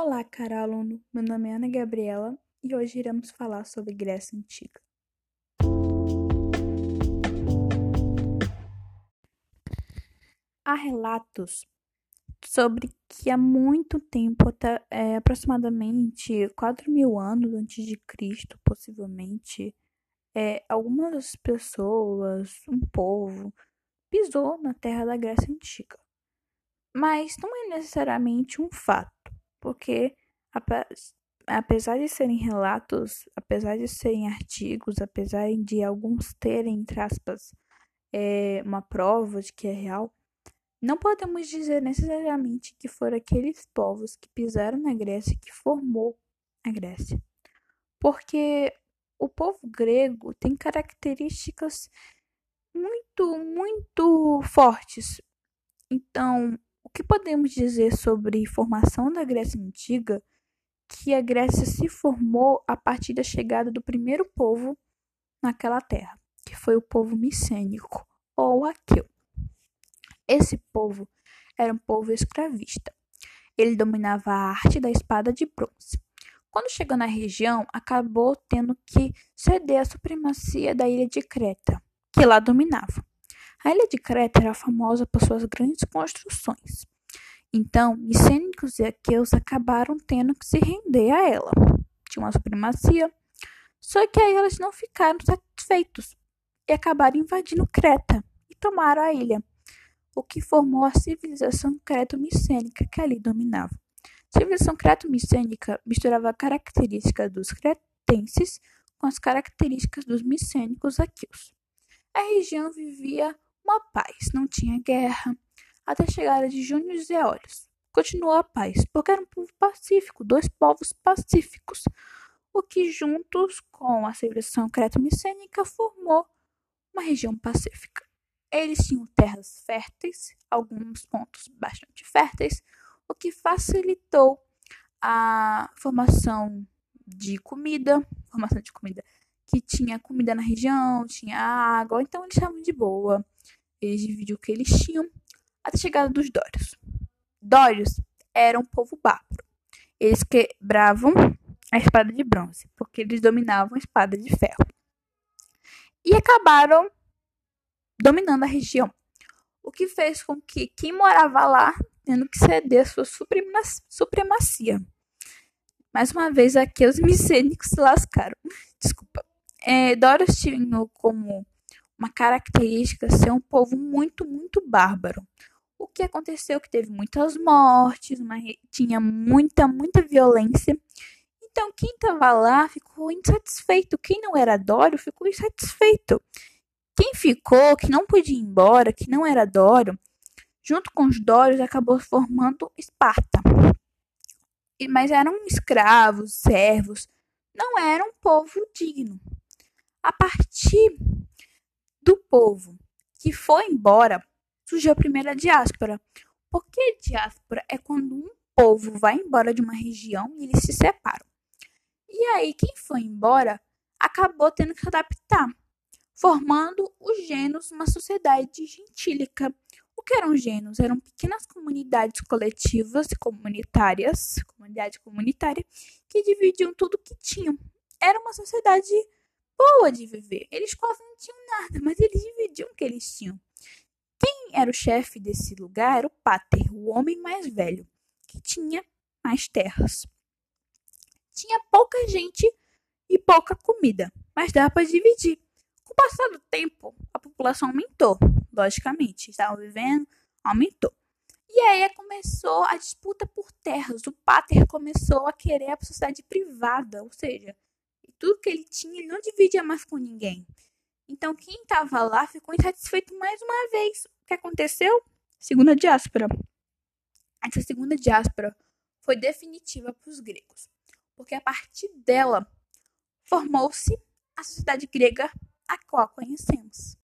Olá, caro aluno. Meu nome é Ana Gabriela e hoje iremos falar sobre Grécia Antiga. Há relatos sobre que há muito tempo, até, é, aproximadamente 4 mil anos antes de Cristo, possivelmente, é, algumas pessoas, um povo, pisou na terra da Grécia Antiga. Mas não é necessariamente um fato porque apesar de serem relatos, apesar de serem artigos, apesar de alguns terem, entre aspas, é, uma prova de que é real, não podemos dizer necessariamente que foram aqueles povos que pisaram na Grécia que formou a Grécia. Porque o povo grego tem características muito, muito fortes. Então, que podemos dizer sobre formação da Grécia Antiga? Que a Grécia se formou a partir da chegada do primeiro povo naquela terra, que foi o povo micênico ou aqueu. Esse povo era um povo escravista. Ele dominava a arte da espada de bronze. Quando chegou na região, acabou tendo que ceder à supremacia da ilha de Creta, que lá dominava. A ilha de Creta era famosa por suas grandes construções. Então, micênicos e aqueus acabaram tendo que se render a ela. Tinha uma supremacia. Só que aí elas não ficaram satisfeitos e acabaram invadindo Creta e tomaram a ilha, o que formou a civilização creto-micênica que ali dominava. A civilização creto-micênica misturava características dos cretenses com as características dos micênicos aqueus. A região vivia uma paz, não tinha guerra, até a chegada de Júnior e Eólios. Continuou a paz, porque era um povo pacífico, dois povos pacíficos, o que, juntos com a civilização creto-micênica, formou uma região pacífica. Eles tinham terras férteis, alguns pontos bastante férteis, o que facilitou a formação de comida, formação de comida que tinha comida na região, tinha água, então eles estavam de boa. Eles dividiam o que eles tinham até a chegada dos Dórios. Dórios eram um povo bárbaro. Eles quebravam a espada de bronze, porque eles dominavam a espada de ferro. E acabaram dominando a região, o que fez com que quem morava lá tendo que ceder sua supremacia. Mais uma vez aqui os micênicos se lascaram. Desculpa. É, Dórios tinha como uma característica ser um povo muito, muito bárbaro. O que aconteceu que teve muitas mortes, uma, tinha muita, muita violência. Então, quem estava lá ficou insatisfeito. Quem não era Dório ficou insatisfeito. Quem ficou, que não podia ir embora, que não era Dório, junto com os Dórios, acabou formando Esparta. Mas eram escravos, servos, não era um povo digno. A partir povo que foi embora, surgiu a primeira diáspora. Porque diáspora é quando um povo vai embora de uma região e eles se separam. E aí, quem foi embora acabou tendo que se adaptar, formando os gênos uma sociedade gentílica. O que eram gênos? Eram pequenas comunidades coletivas e comunitárias, comunidade comunitária, que dividiam tudo que tinham. Era uma sociedade boa de viver. Eles quase não tinham nada, mas eles dividiam o que eles tinham. Quem era o chefe desse lugar era o Pater, o homem mais velho, que tinha mais terras. Tinha pouca gente e pouca comida, mas dava para dividir. Com o passar do tempo, a população aumentou, logicamente. Estavam vivendo, aumentou. E aí começou a disputa por terras. O Pater começou a querer a sociedade privada, ou seja, tudo que ele tinha, ele não dividia mais com ninguém. Então, quem estava lá ficou insatisfeito mais uma vez. O que aconteceu? Segunda diáspora. Essa segunda diáspora foi definitiva para os gregos, porque a partir dela formou-se a sociedade grega a qual conhecemos.